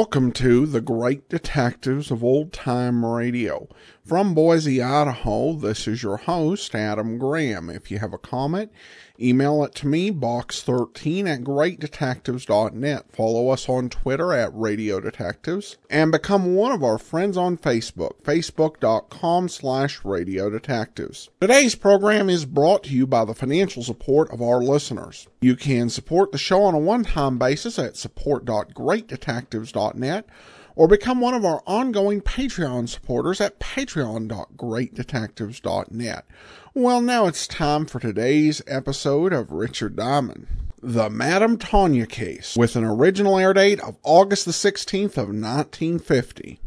Welcome to the Great Detectives of Old Time Radio. From Boise, Idaho, this is your host, Adam Graham. If you have a comment, email it to me, box13 at greatdetectives.net. Follow us on Twitter at Radio Detectives and become one of our friends on Facebook, facebook.com slash Radio Detectives. Today's program is brought to you by the financial support of our listeners. You can support the show on a one-time basis at support.greatdetectives.net or become one of our ongoing Patreon supporters at patreon.greatdetectives.net. Well, now it's time for today's episode of Richard Diamond. The Madame Tanya case, with an original air date of August the 16th of 1950.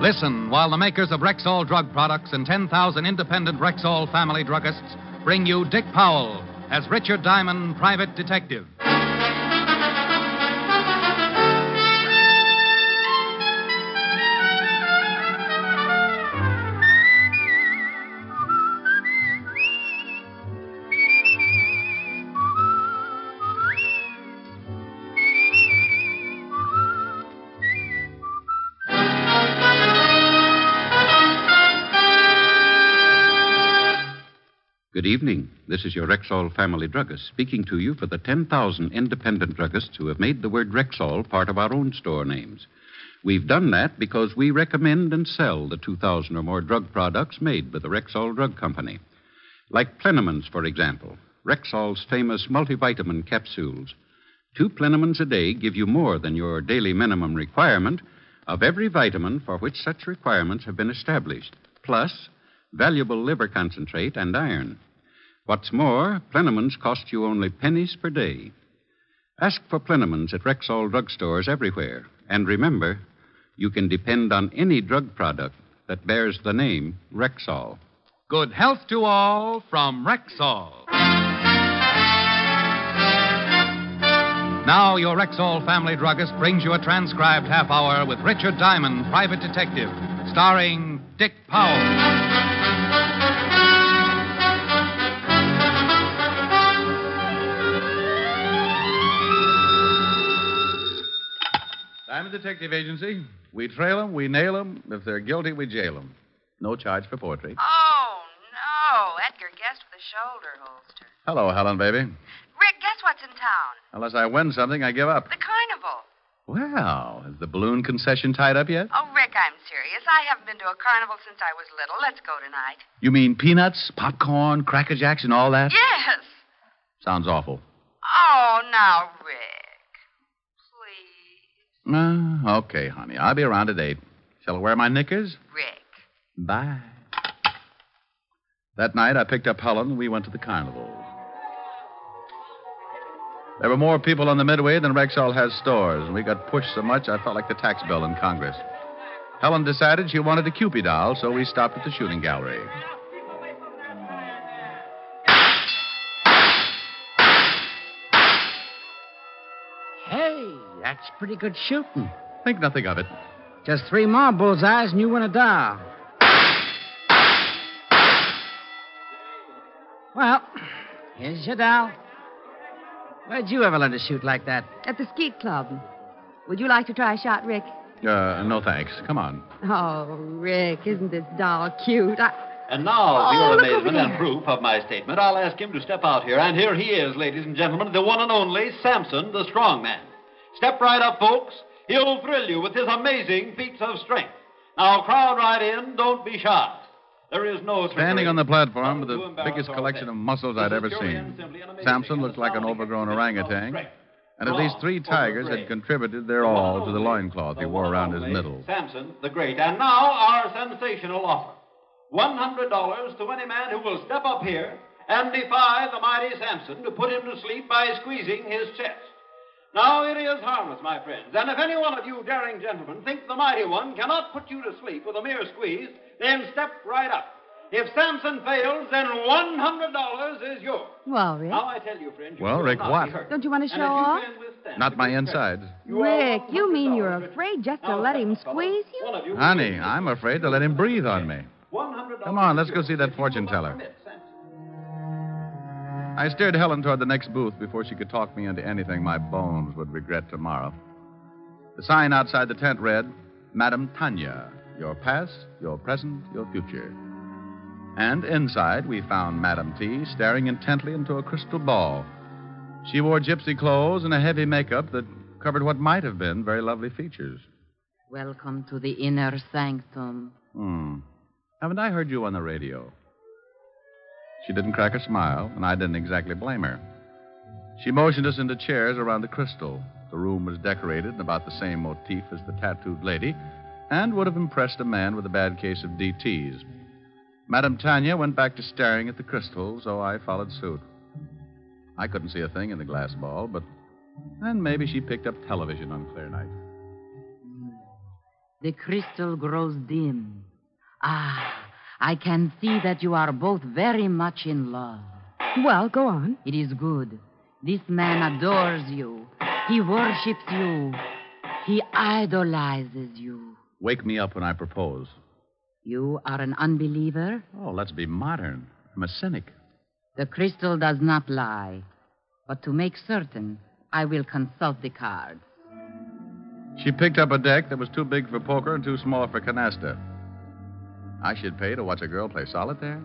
Listen while the makers of Rexall drug products and 10,000 independent Rexall family druggists bring you Dick Powell as Richard Diamond, private detective. Good evening. This is your Rexall family druggist speaking to you for the 10,000 independent druggists who have made the word Rexall part of our own store names. We've done that because we recommend and sell the 2,000 or more drug products made by the Rexall Drug Company. Like Plenamins, for example, Rexall's famous multivitamin capsules. Two Plenamins a day give you more than your daily minimum requirement of every vitamin for which such requirements have been established, plus valuable liver concentrate and iron. What's more, Plenamins cost you only pennies per day. Ask for Plenamins at Rexall drugstores everywhere. And remember, you can depend on any drug product that bears the name Rexall. Good health to all from Rexall. Now, your Rexall family druggist brings you a transcribed half hour with Richard Diamond, private detective, starring Dick Powell. Diamond Detective Agency. We trail 'em, we nail 'em. If they're guilty, we jail 'em. No charge for poetry. Oh, no. Edgar Guest with a shoulder holster. Hello, Helen, baby. Rick, guess what's in town? Unless I win something, I give up. The carnival. Well, is the balloon concession tied up yet? Oh, Rick, I'm serious. I haven't been to a carnival since I was little. Let's go tonight. You mean peanuts, popcorn, cracker jacks, and all that? Yes. Sounds awful. Oh, now, Rick. Uh, okay, honey. I'll be around at 8. Shall I wear my knickers? Rick. Bye. That night, I picked up Helen and we went to the carnival. There were more people on the Midway than Rexall has stores, and we got pushed so much I felt like the tax bill in Congress. Helen decided she wanted a Cupid doll, so we stopped at the shooting gallery. Hey, that's pretty good shooting. Think nothing of it. Just three more bullseyes and you win a doll. Well, here's your doll. Where'd you ever learn to shoot like that? At the skeet club. Would you like to try a shot, Rick? Uh, no thanks. Come on. Oh, Rick, isn't this doll cute? I... And now, for Oh, your amazement and there. proof of my statement, I'll ask him to step out here. And here he is, ladies and gentlemen, the one and only Samson, the strong man. Step right up, folks. He'll thrill you with his amazing feats of strength. Now, crowd right in. Don't be shy. There is no Standing on the platform with the biggest collection of muscles I'd ever seen. Samson looked like an overgrown orangutan. And at least three tigers had contributed their all to the loincloth he wore around his middle. Samson the Great. And now our sensational offer. $100 to any man who will step up here and defy the mighty Samson to put him to sleep by squeezing his chest. Now, it is harmless, my friends. And if any one of you daring gentlemen think the mighty one cannot put you to sleep with a mere squeeze, then step right up. If Samson fails, then $100 is yours. Well, Rick. Now, I tell you, friends, you Well, Rick, not what? be hurt. Don't you want to And show if you off? can Not my insides. you Rick, you mean you're afraid just to Now, let him squeeze you? One of you Honey, I'm afraid to let him breathe on me. $100 Come on, let's go see that fortune If you teller. Not permit Samson. I steered Helen toward the next booth before she could talk me into anything my bones would regret tomorrow. The sign outside the tent read, Madame Tanya, your past, your present, your future. And inside, we found Madame T staring intently into a crystal ball. She wore gypsy clothes and a heavy makeup that covered what might have been very lovely features. Welcome to the inner sanctum. Hmm. Haven't I heard you on the radio? She didn't crack a smile, and I didn't exactly blame her. She motioned us into chairs around the crystal. The room was decorated in about the same motif as the tattooed lady, and would have impressed a man with a bad case of DTs. Madame Tanya went back to staring at the crystal, so I followed suit. I couldn't see a thing in the glass ball, but then maybe she picked up television on clear night. The crystal grows dim. Ah, I can see that you are both very much in love. Well, go on. It is good. This man adores you. He worships you. He idolizes you. Wake me up when I propose. You are an unbeliever? Oh, let's be modern. I'm a cynic. The crystal does not lie. But to make certain, I will consult the cards. She picked up a deck that was too big for poker and too small for canasta. I should pay to watch a girl play solitaire.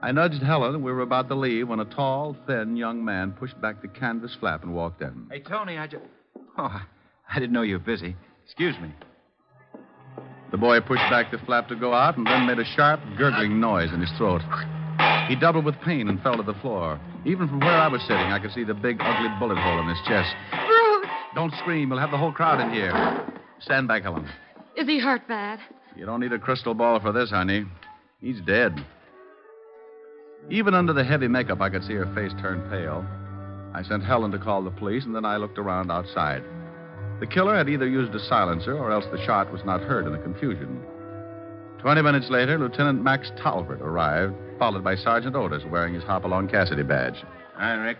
I nudged Helen, and we were about to leave when a tall, thin young man pushed back the canvas flap and walked in. Hey, Tony, I just. Oh, I didn't know you were busy. Excuse me. The boy pushed back the flap to go out and then made a sharp, gurgling noise in his throat. He doubled with pain and fell to the floor. Even from where I was sitting, I could see the big, ugly bullet hole in his chest. Bruce! Don't scream. We'll have the whole crowd in here. Stand back, Helen. Is he hurt bad? You don't need a crystal ball for this, honey. He's dead. Even under the heavy makeup, I could see her face turn pale. I sent Helen to call the police, and then I looked around outside. The killer had either used a silencer or else the shot was not heard in the confusion. Twenty minutes later, Lieutenant Max Talbert arrived, followed by Sergeant Otis wearing his Hopalong Cassidy badge. Hi, Rick.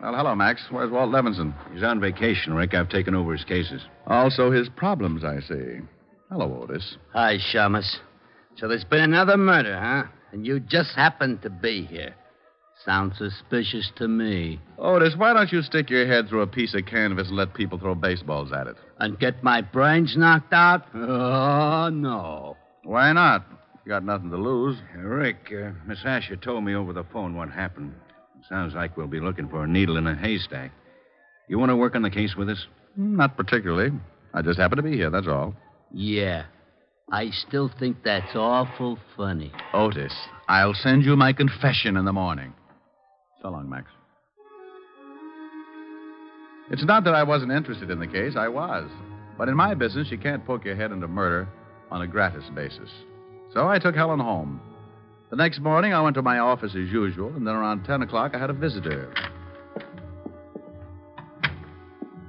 Well, hello, Max. Where's Walt Levinson? He's on vacation, Rick. I've taken over his cases. Also his problems, I see. Hello, Otis. Hi, Shamus. So there's been another murder, huh? And you just happened to be here. Sounds suspicious to me. Otis, why don't you stick your head through a piece of canvas and let people throw baseballs at it? And get my brains knocked out? Oh, no. Why not? You got nothing to lose. Rick, uh, Miss Asher told me over the phone what happened. Sounds like we'll be looking for a needle in a haystack. You want to work on the case with us? Not particularly. I just happen to be here, that's all. Yeah. I still think that's awful funny. Otis, I'll send you my confession in the morning. So long, Max. It's not that I wasn't interested in the case, I was. But in my business, you can't poke your head into murder on a gratis basis. So I took Helen home. The next morning, I went to my office as usual, and then around 10 o'clock, I had a visitor.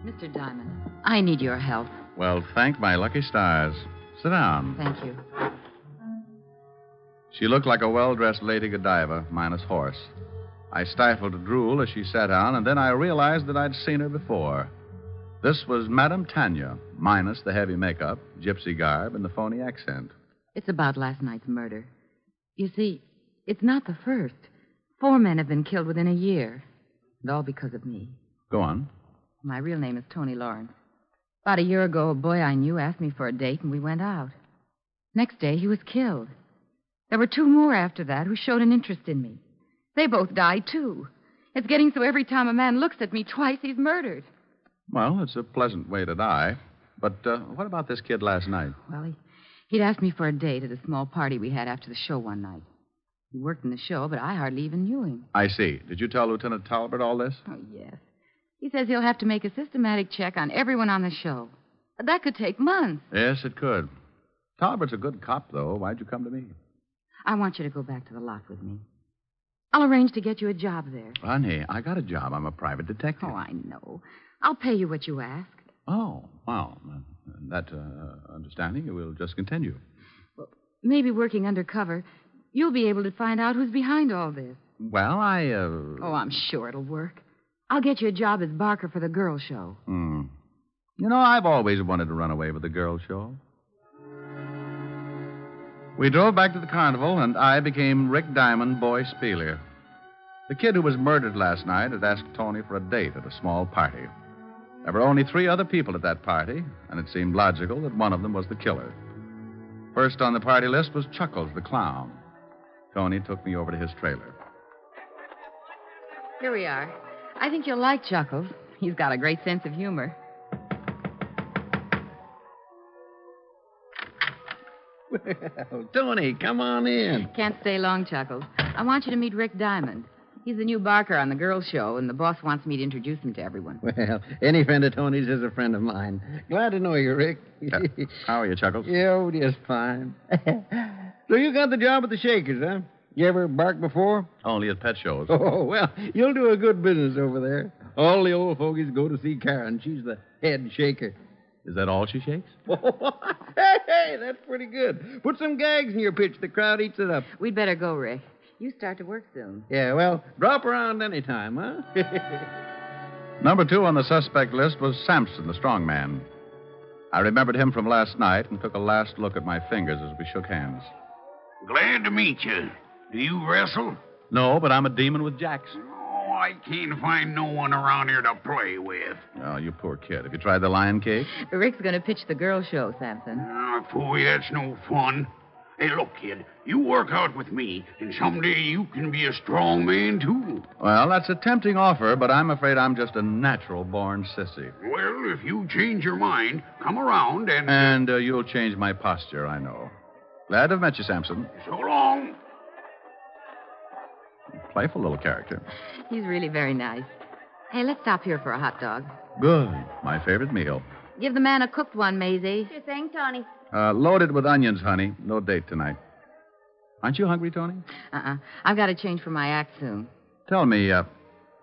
Mr. Diamond, I need your help. Well, thank my lucky stars. Sit down. Thank you. She looked like a well dressed Lady Godiva, minus horse. I stifled a drool as she sat down, and then I realized that I'd seen her before. This was Madame Tanya, minus the heavy makeup, gypsy garb, and the phony accent. It's about last night's murder. You see, it's not the first. Four men have been killed within a year, and all because of me. Go on. My real name is Tony Lawrence. About a year ago, a boy I knew asked me for a date, and we went out. Next day, he was killed. There were two more after that who showed an interest in me. They both died, too. It's getting so every time a man looks at me twice, he's murdered. Well, it's a pleasant way to die. But uh, what about this kid last night? Well, he, he'd asked me for a date at a small party we had after the show one night. He worked in the show, but I hardly even knew him. I see. Did you tell Lieutenant Talbot all this? Oh, yes. He says he'll have to make a systematic check on everyone on the show. That could take months. Yes, it could. Talbert's a good cop, though. Why'd you come to me? I want you to go back to the lot with me. I'll arrange to get you a job there. Honey, I got a job. I'm a private detective. Oh, I know. I'll pay you what you ask. Oh, well, that uh, understanding will just continue. Well, maybe working undercover, you'll be able to find out who's behind all this. Well, I. Uh... Oh, I'm sure it'll work. I'll get you a job as Barker for the girl show. Hmm. You know, I've always wanted to run away with the girl show. We drove back to the carnival, and I became Rick Diamond, boy Spieler. The kid who was murdered last night had asked Tony for a date at a small party. There were only three other people at that party, and it seemed logical that one of them was the killer. First on the party list was Chuckles, the clown. Tony took me over to his trailer. Here we are. I think you'll like Chuckles. He's got a great sense of humor. Well, Tony, come on in. Can't stay long, Chuckles. I want you to meet Rick Diamond. He's the new barker on the girls' show, and the boss wants me to introduce him to everyone. Well, any friend of Tony's is a friend of mine. Glad to know you, Rick. Uh, how are you, Chuckles? yeah, oh, just fine. so you got the job at the Shakers, huh? You ever bark before? Only at pet shows. Oh, well, you'll do a good business over there. All the old fogies go to see Karen. She's the head shaker. Is that all she shakes? hey, hey, that's pretty good. Put some gags in your pitch. The crowd eats it up. We'd better go, Rick. You start to work soon. Yeah, well, drop around any time, huh? Number two on the suspect list was Sampson, the strong man. I remembered him from last night and took a last look at my fingers as we shook hands. Glad to meet you. Do you wrestle? No, but I'm a demon with jacks. Oh, I can't find no one around here to play with. Oh, you poor kid. Have you tried the lion cake? Rick's going to pitch the girl show, Sampson. Ah, boy, that's no fun. Hey, look, kid, you work out with me, and someday you can be a strong man, too. Well, that's a tempting offer, but I'm afraid I'm just a natural born sissy. Well, if you change your mind, come around and. And uh, you'll change my posture, I know. Glad to have met you, Sampson. So long. Playful little character. He's really very nice. Hey, let's stop here for a hot dog. Good. My favorite meal. Give the man a cooked one, Maisie. Sure thing, Tony. Uh, loaded with onions, honey. No date tonight. Aren't you hungry, Tony? Uh-uh. I've got to change for my act soon. Tell me, uh,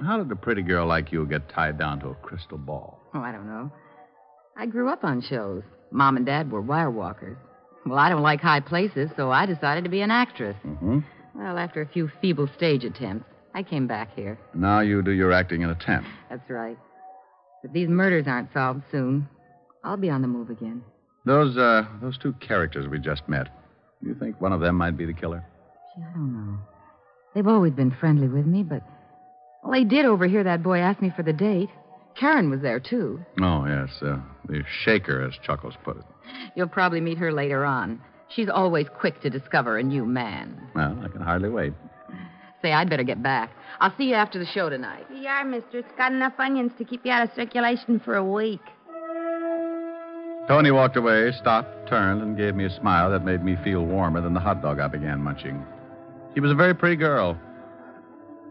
how did a pretty girl like you get tied down to a crystal ball? Oh, I don't know. I grew up on shows. Mom and Dad were wire walkers. Well, I don't like high places, so I decided to be an actress. Mm-hmm. Well, after a few feeble stage attempts, I came back here. Now you do your acting in a tent. That's right. If these murders aren't solved soon, I'll be on the move again. Those, uh, those two characters we just met. You think one of them might be the killer? Gee, I don't know. They've always been friendly with me, but. Well, they did overhear that boy ask me for the date. Karen was there, too. Oh, yes. Uh, the shaker, as Chuckles put it. You'll probably meet her later on. She's always quick to discover a new man. Well, I can hardly wait. Say, I'd better get back. I'll see you after the show tonight. Here you are, mister. It's got enough onions to keep you out of circulation for a week. Tony walked away, stopped, turned, and gave me a smile that made me feel warmer than the hot dog I began munching. She was a very pretty girl.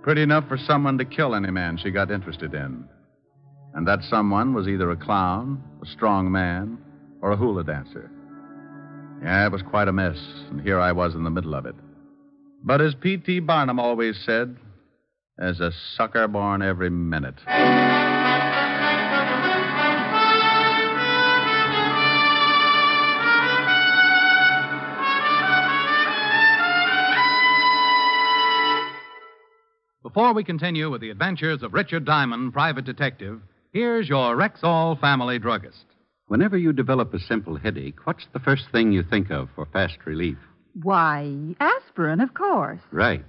Pretty enough for someone to kill any man she got interested in. And that someone was either a clown, a strong man, or a hula dancer. Yeah, it was quite a mess, and here I was in the middle of it. But as P.T. Barnum always said, there's a sucker born every minute. Before we continue with the adventures of Richard Diamond, private detective, here's your Rexall family druggist. Whenever you develop a simple headache, what's the first thing you think of for fast relief? Why, aspirin, of course. Right.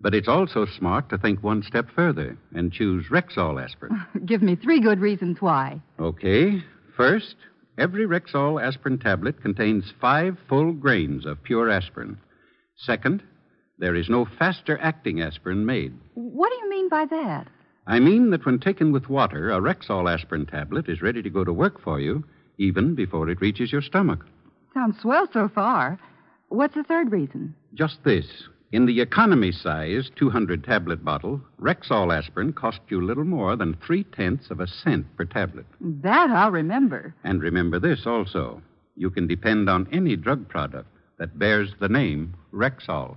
But it's also smart to think one step further and choose Rexall aspirin. Give me three good reasons why. Okay. First, every Rexall aspirin tablet contains five full grains of pure aspirin. Second, there is no faster acting aspirin made. What do you mean by that? I mean that when taken with water, a Rexall aspirin tablet is ready to go to work for you even before it reaches your stomach. Sounds swell so far. What's the third reason? Just this. In the economy size 200 tablet bottle, Rexall aspirin cost you little more than three tenths of a cent per tablet. That I'll remember. And remember this also you can depend on any drug product that bears the name Rexall.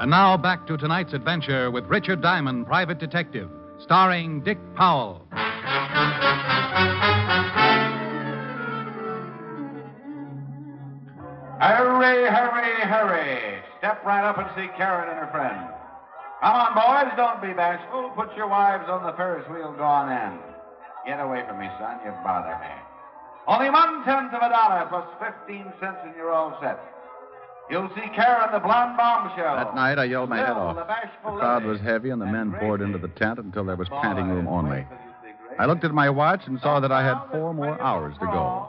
And now back to tonight's adventure with Richard Diamond, private detective, starring Dick Powell. Hurry, hurry, hurry. Step right up and see Karen and her friend. Come on, boys. Don't be bashful. Put your wives on the Ferris wheel. Go on in. Get away from me, son. You bother me. Only one tenth of a dollar plus 15 cents and you're all set. You'll see Karen, the blonde bombshell. That night, I yelled my head off. the The bashful crowd was heavy, and the men poured into the tent until there was panting room only. I looked at my watch and saw that I had four more hours to go.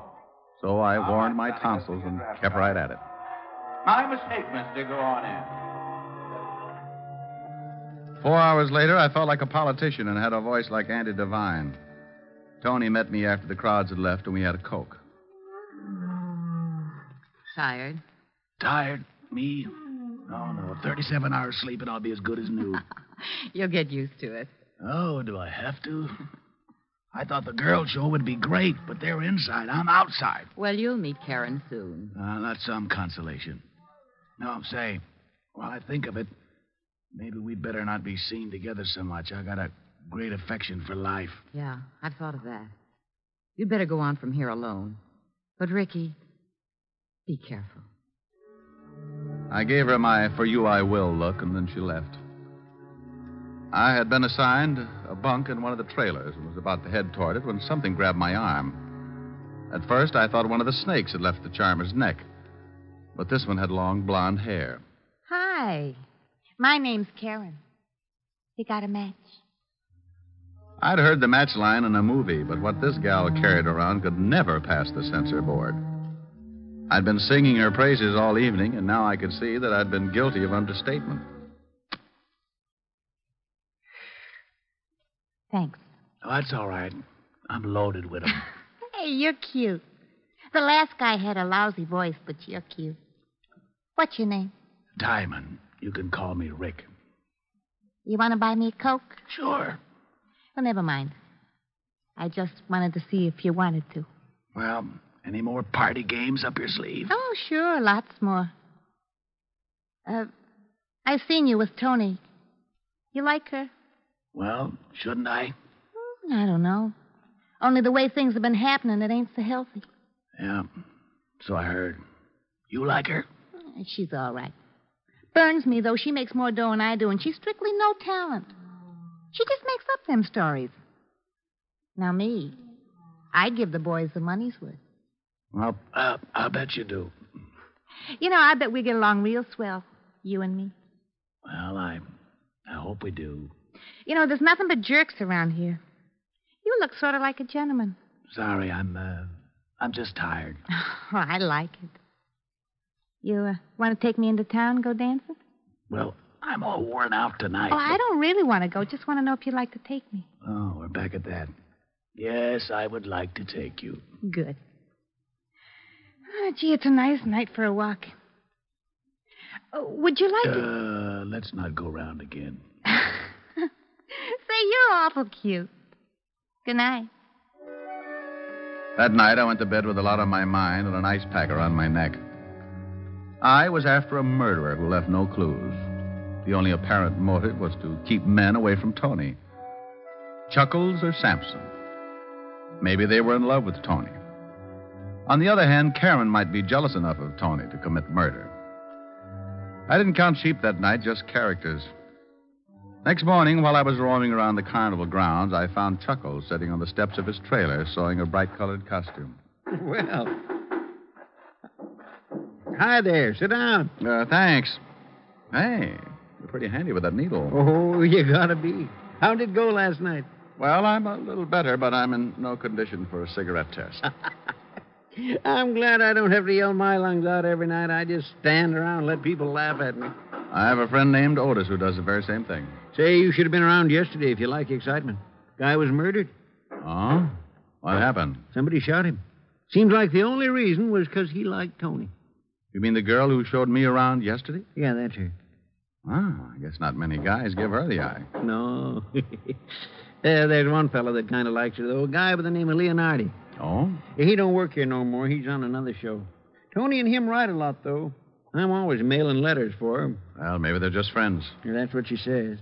So I warned my tonsils and kept right at it. My mistake, mister. Go on in. Four hours later, I felt like a politician and had a voice like Andy Devine. Tony met me after the crowds had left, and we had a Coke. Tired? Tired? Me? No, no. 37 hours sleep and I'll be as good as new. You'll get used to it. oh, do I have to? I thought the girl show would be great, but they're inside. I'm outside. Well, you'll meet Karen soon. Uh, that's some consolation. No, say, while I think of it, maybe we'd better not be seen together so much. I got a great affection for life. Yeah, I've thought of that. You'd better go on from here alone. But, Ricky, be careful. I gave her my for you I will look, and then she left. I had been assigned a bunk in one of the trailers and was about to head toward it when something grabbed my arm. At first, I thought one of the snakes had left the charmer's neck, but this one had long blonde hair. Hi. My name's Karen. You got a match? I'd heard the match line in a movie, but what this gal carried around could never pass the censor board. I'd been singing her praises all evening, and now I could see that I'd been guilty of understatement. Thanks. Oh, that's all right. I'm loaded with 'em. Hey, you're cute. The last guy had a lousy voice, but you're cute. What's your name? Diamond. You can call me Rick. You want to buy me a Coke? Sure. Well, never mind. I just wanted to see if you wanted to. Well, any more party games up your sleeve? Oh, sure, lots more. Uh, I've seen you with Tony. You like her? Well, shouldn't I? I don't know. Only the way things have been happening, it ain't so healthy. Yeah. So I heard. You like her? She's all right. Burns me, though. She makes more dough than I do, and she's strictly no talent. She just makes up them stories. Now, me, I'd give the boys the money's worth. Well, uh, I'll bet you do. You know, I bet we get along real swell, you and me. Well, I, I hope we do. You know, there's nothing but jerks around here. You look sort of like a gentleman. Sorry, I'm, uh, I'm just tired. Oh, I like it. You uh, want to take me into town and go dancing? Well, I'm all worn out tonight. Oh, I don't really want to go. Just want to know if you'd like to take me. Oh, we're back at that. Yes, I would like to take you. Good. Oh, gee, it's a nice night for a walk. Oh, would you like to... Uh, let's not go round again. Say, you're awful cute. Good night. That night, I went to bed with a lot on my mind and an ice pack around my neck. I was after a murderer who left no clues. The only apparent motive was to keep men away from Tony. Chuckles or Sampson? Maybe they were in love with Tony. On the other hand, Karen might be jealous enough of Tony to commit murder. I didn't count sheep that night, just characters. Next morning, while I was roaming around the carnival grounds, I found Chuckles sitting on the steps of his trailer sewing a bright colored costume. Well. Hi there. Sit down. Uh, thanks. Hey, you're pretty handy with that needle. Oh, you gotta be. How did it go last night? Well, I'm a little better, but I'm in no condition for a cigarette test. I'm glad I don't have to yell my lungs out every night. I just stand around and let people laugh at me. I have a friend named Otis who does the very same thing. Say, you should have been around yesterday if you like excitement. Guy was murdered. Oh? What happened? Somebody shot him. Seems like the only reason was because he liked Tony. You mean the girl who showed me around yesterday? Yeah, that's her. Oh, I guess not many guys give her the eye. No. there, uh, there's one fellow that kind of likes her, though. A guy by the name of Leonardi. Oh? He don't work here no more. He's on another show. Tony and him write a lot, though. I'm always mailing letters for him. Well, maybe they're just friends. Yeah, that's what she says.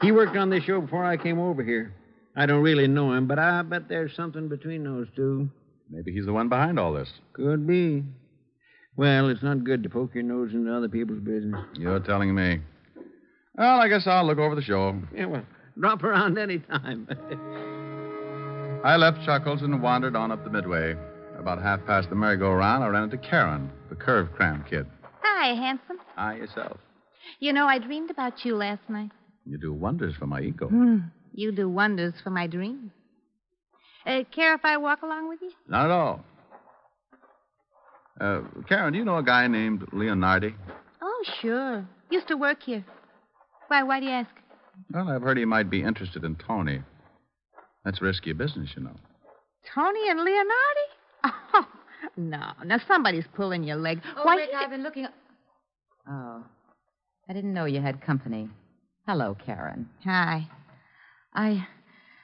He worked on this show before I came over here. I don't really know him, but I bet there's something between those two. Maybe he's the one behind all this. Could be. Well, it's not good to poke your nose into other people's business. You're telling me. Well, I guess I'll look over the show. Yeah, well, drop around any time. I left Chuckles and wandered on up the midway. About half past the merry-go-round, I ran into Karen, the curve cram kid. Hi, handsome. Hi, yourself. You know, I dreamed about you last night. You do wonders for my ego. Hmm. You do wonders for my dreams. Uh, care if I walk along with you? Not at all. Uh, Karen, do you know a guy named Leonardi? Oh, sure. Used to work here. Why, why do you ask? Well, I've heard he might be interested in Tony. That's risky business, you know. Tony and Leonardi? Oh, no. Now, somebody's pulling your leg. Oh, why, Rick, I've been looking. Oh, I didn't know you had company. Hello, Karen. Hi. I,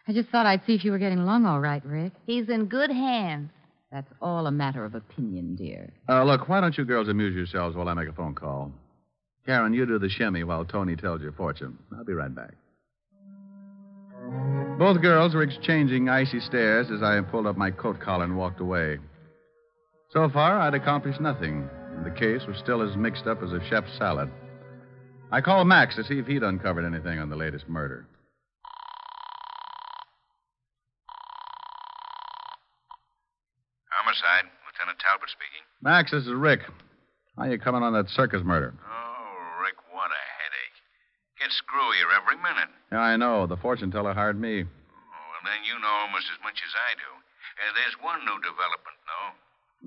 I just thought I'd see if you were getting along all right, Rick. He's in good hands. That's all a matter of opinion, dear. Uh, look, why don't you girls amuse yourselves while I make a phone call? Karen, you do the shimmy while Tony tells your fortune. I'll be right back. Both girls were exchanging icy stares as I pulled up my coat collar and walked away. So far, I'd accomplished nothing, and the case was still as mixed up as a chef's salad. I called Max to see if he'd uncovered anything on the latest murder. Homicide. Lieutenant Talbot speaking. Max, this is Rick. How are you coming on that circus murder? Oh, Rick, what a headache. Gets screwier every minute. Yeah, I know. The fortune teller hired me. Oh, well, then you know almost as much as I do. Uh, there's one new development, though.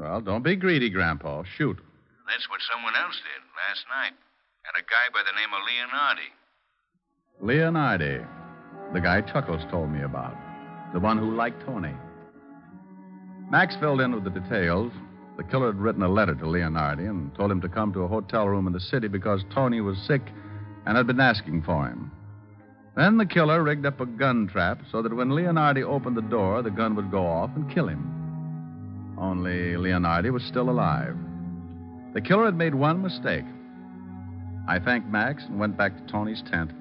Well, don't be greedy, Grandpa. Shoot. That's what someone else did last night. Had a guy by the name of Leonardi. Leonardi. The guy Chuckles told me about. The one who liked Tony. Max filled in with the details. The killer had written a letter to Leonardi and told him to come to a hotel room in the city because Tony was sick and had been asking for him. Then the killer rigged up a gun trap so that when Leonardi opened the door, the gun would go off and kill him. Only Leonardi was still alive. The killer had made one mistake. I thanked Max and went back to Tony's tent,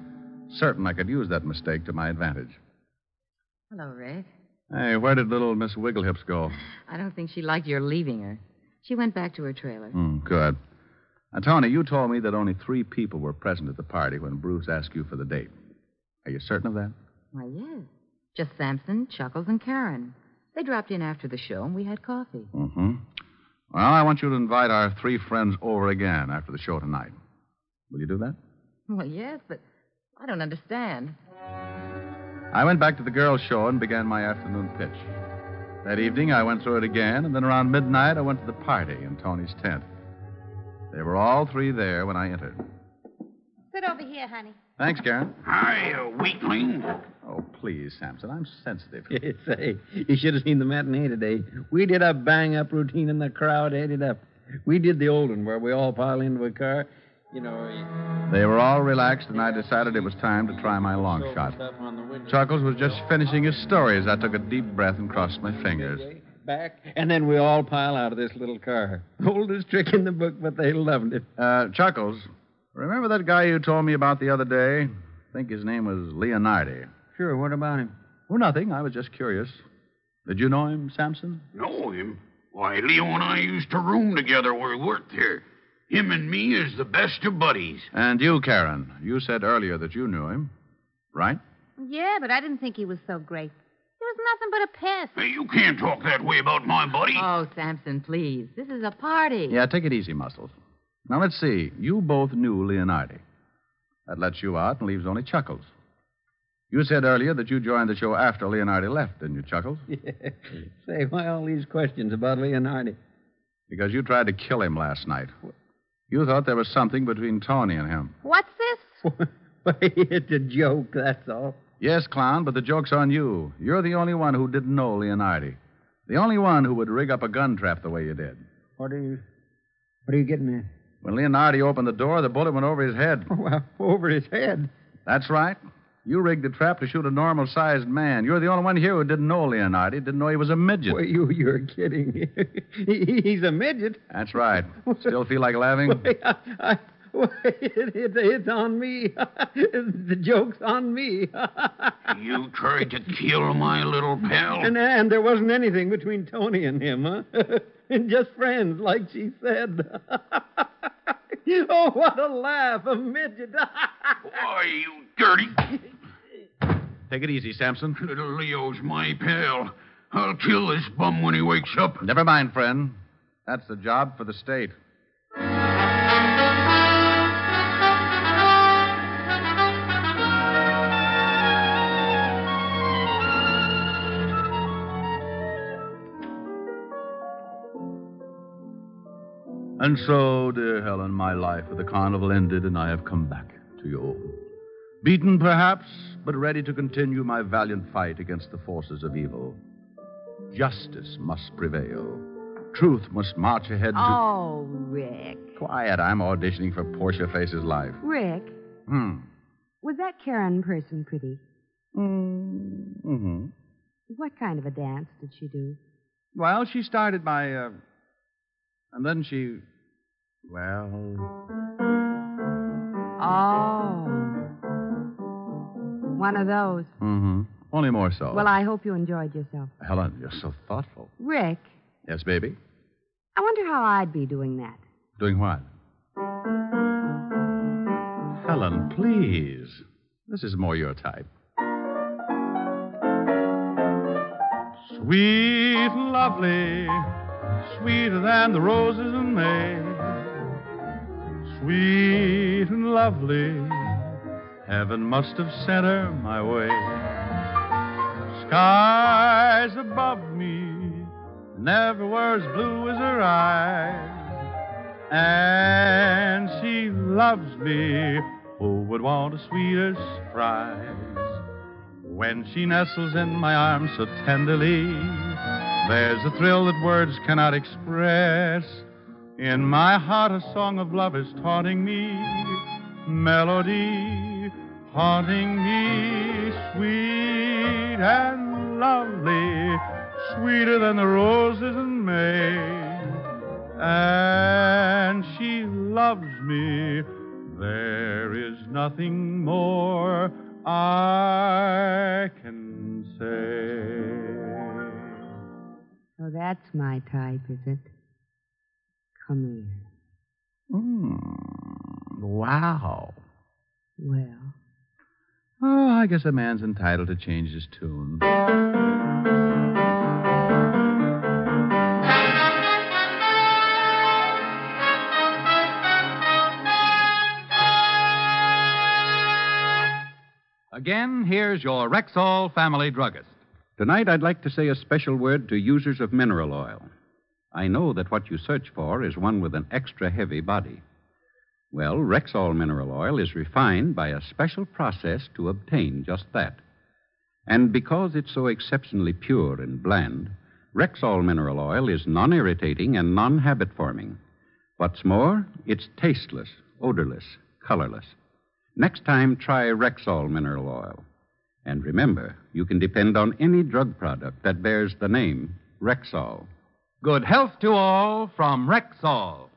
certain I could use that mistake to my advantage. Hello, Rick. Hey, where did little Miss Wigglehips go? I don't think she liked your leaving her. She went back to her trailer. Hmm, good. Now, Tony, you told me that only three people were present at the party when Bruce asked you for the date. Are you certain of that? Why, yes. Just Sampson, Chuckles, and Karen. They dropped in after the show, and we had coffee. Mm-hmm. Well, I want you to invite our three friends over again after the show tonight. Will you do that? Well, yes, but I don't understand. I went back to the girls' show and began my afternoon pitch. That evening, I went through it again, and then around midnight, I went to the party in Tony's tent. They were all three there when I entered. Sit over here, honey. Thanks, Karen. Hi, uh, weakling. Oh, please, Samson. I'm sensitive. Say, you should have seen the matinee today. We did a bang up routine and the crowd ate it up. We did the old one where we all pile into a car. You know, They were all relaxed, and I decided it was time to try my long shot. Chuckles was just finishing his story as I took a deep breath and crossed my fingers. Back, and then we all pile out of this little car. Oldest trick in the book, but they loved it. Uh, Chuckles, remember that guy you told me about the other day? I think his name was Leonardi. Sure, what about him? Well, nothing. I was just curious. Did you know him, Samson? Know him? Why, Leo and I used to room together where he worked here. Him and me is the best of buddies. And you, Karen, you said earlier that you knew him, right? Yeah, but I didn't think he was so great. He was nothing but a pest. Hey, you can't talk that way about my buddy. Oh, Sampson, please. This is a party. Yeah, take it easy, Muscles. Now, let's see. You both knew Leonardi. That lets you out and leaves only Chuckles. You said earlier that you joined the show after Leonardi left, didn't you, Chuckles? Say, why all these questions about Leonardi? Because you tried to kill him last night. You thought there was something between Tony and him. What's this? Why, it's a joke, that's all. Yes, Clown, but the joke's on you. You're the only one who didn't know Leonardi. The only one who would rig up a gun trap the way you did. What are you. What are you getting at? When Leonardi opened the door, the bullet went over his head. Well, over his head. That's right. You rigged the trap to shoot a normal sized man. You're the only one here who didn't know Leonardi, didn't know he was a midget. Well, you, you're kidding. He- He's a midget. That's right. Still feel like laughing? I, I, well, it, it, it's on me. the joke's on me. You tried to kill my little pal. and, and there wasn't anything between Tony and him, huh? Just friends, like she said. oh, what a laugh. A midget. Why, you dirty. Take it easy, Samson. Little Leo's my pal. I'll kill this bum when he wakes up. Never mind, friend. That's the job for the state. And so, dear Helen, my life at the carnival ended, and I have come back to you. Beaten, perhaps, but ready to continue my valiant fight against the forces of evil. Justice must prevail. Truth must march ahead to. Oh, Rick. Quiet, I'm auditioning for Portia Faces Life. Rick, Hmm. was that Karen person pretty? Mm-hmm. What kind of a dance did she do? Well, she started by, uh, and then she, well, Oh. One of those. mm-hmm. Only more so. Well, I hope you enjoyed yourself. Helen, you're so thoughtful. Rick, Yes, baby. I wonder how I'd be doing that. Doing what? Helen, please. This is more your type. Sweet and lovely, sweeter than the roses in May. Sweet and lovely, heaven must have sent her my way. Skies above me never were as blue as her eyes. And she loves me. Who would want a sweeter surprise? When she nestles in my arms so tenderly, there's a thrill that words cannot express. In my heart, a song of love is taunting me, melody haunting me, sweet and lovely, sweeter than the roses in May. And she loves me. There is nothing more I can say. So that's my type, is it? Come here. Hmm. Wow. Well, Oh, I guess a man's entitled to change his tune. Again, here's your Rexall family druggist. Tonight, I'd like to say a special word to users of mineral oil. I know that what you search for is one with an extra heavy body. Well, Rexall mineral oil is refined by a special process to obtain just that. And because it's so exceptionally pure and bland, Rexall mineral oil is non irritating and non habit forming. What's more, it's tasteless, odorless, colorless. Next time, try Rexall mineral oil. And remember, you can depend on any drug product that bears the name Rexall. Good health to all from Rexall.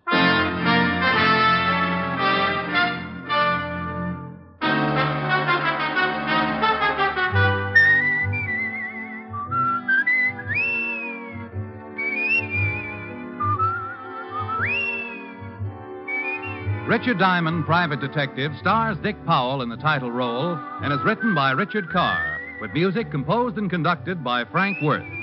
Richard Diamond, Private Detective, stars Dick Powell in the title role and is written by Richard Carr, with music composed and conducted by Frank Worth.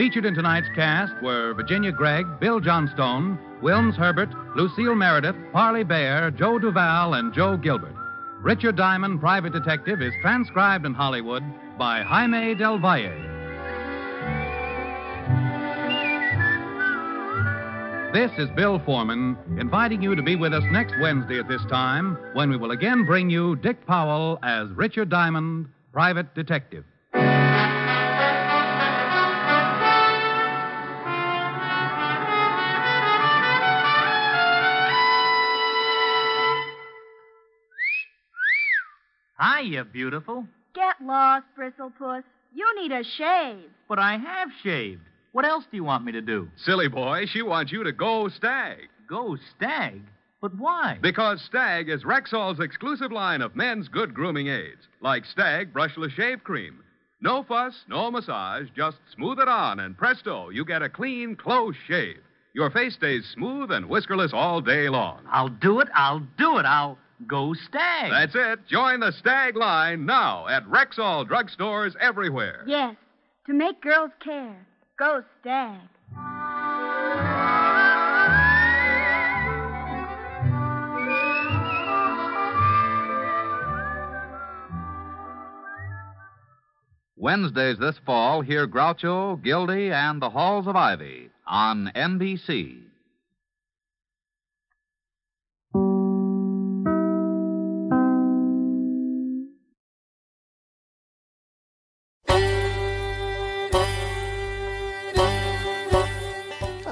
Featured in tonight's cast were Virginia Gregg, Bill Johnstone, Wilms Herbert, Lucille Meredith, Parley Baer, Joe Duval, and Joe Gilbert. Richard Diamond, Private Detective, is transcribed in Hollywood by Jaime Del Valle. This is Bill Foreman inviting you to be with us next Wednesday at this time when we will again bring you Dick Powell as Richard Diamond, Private Detective. Hiya, beautiful. Get lost, Bristlepuss. You need a shave. But I have shaved. What else do you want me to do? Silly boy, she wants you to go Stag. Go Stag? But why? Because Stag is Rexall's exclusive line of men's good grooming aids, like Stag Brushless Shave Cream. No fuss, no massage, just smooth it on, and presto, you get a clean, close shave. Your face stays smooth and whiskerless all day long. I'll do it. I'll do it. I'll go Stag. That's it. Join the Stag line now at Rexall drugstores everywhere. Yes, to make girls care. Go Stag. Wednesdays this fall, hear Groucho, Gildy, and the Halls of Ivy on NBC.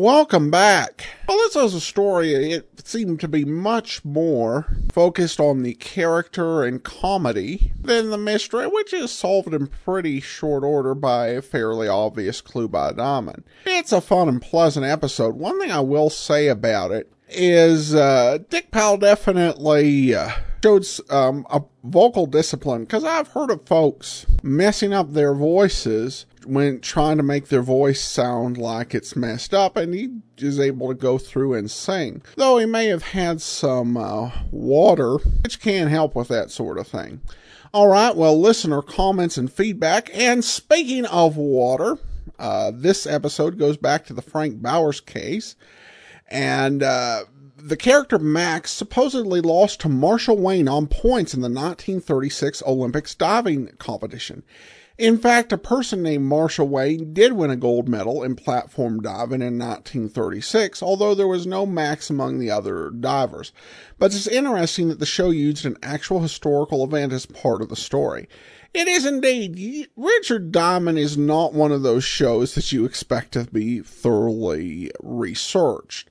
Welcome back. Well, this was a story. It seemed to be much more focused on the character and comedy than the mystery, which is solved in pretty short order by a fairly obvious clue by Diamond. It's a fun and pleasant episode. One thing I will say about it is uh, Dick Powell definitely uh, showed um, a vocal discipline because I've heard of folks messing up their voices when trying to make their voice sound like it's messed up, and he is able to go through and sing. Though he may have had some uh, water, which can help with that sort of thing. All right, well, listener comments and feedback. And speaking of water, uh, this episode goes back to the Frank Bowers case. And uh, the character Max supposedly lost to Marshall Wayne on points in the 1936 Olympics diving competition. In fact, a person named Marshall Wayne did win a gold medal in platform diving in 1936, although there was no Max among the other divers. But it's interesting that the show used an actual historical event as part of the story. It is indeed. Richard Diamond is not one of those shows that you expect to be thoroughly researched.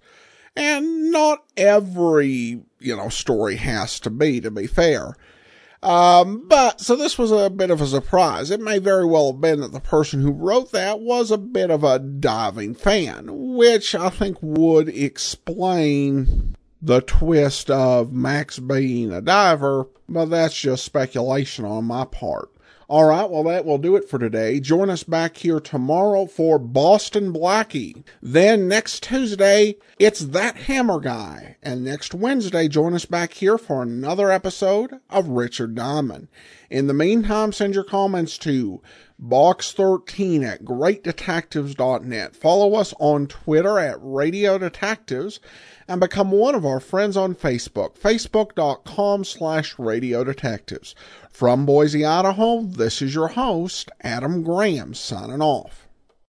And not every, you know, story has to be, to be fair. Um, but, so this was a bit of a surprise. It may very well have been that the person who wrote that was a bit of a diving fan, which I think would explain the twist of Max being a diver, but that's just speculation on my part. All right, well, that will do it for today. Join us back here tomorrow for Boston Blackie. Then next Tuesday, it's That Hammer Guy. And next Wednesday, join us back here for another episode of Richard Diamond. In the meantime, send your comments to box13 at greatdetectives.net. Follow us on Twitter at Radio Detectives and become one of our friends on Facebook, facebook.com slash radio detectives. From Boise, Idaho, this is your host, Adam Graham, signing off.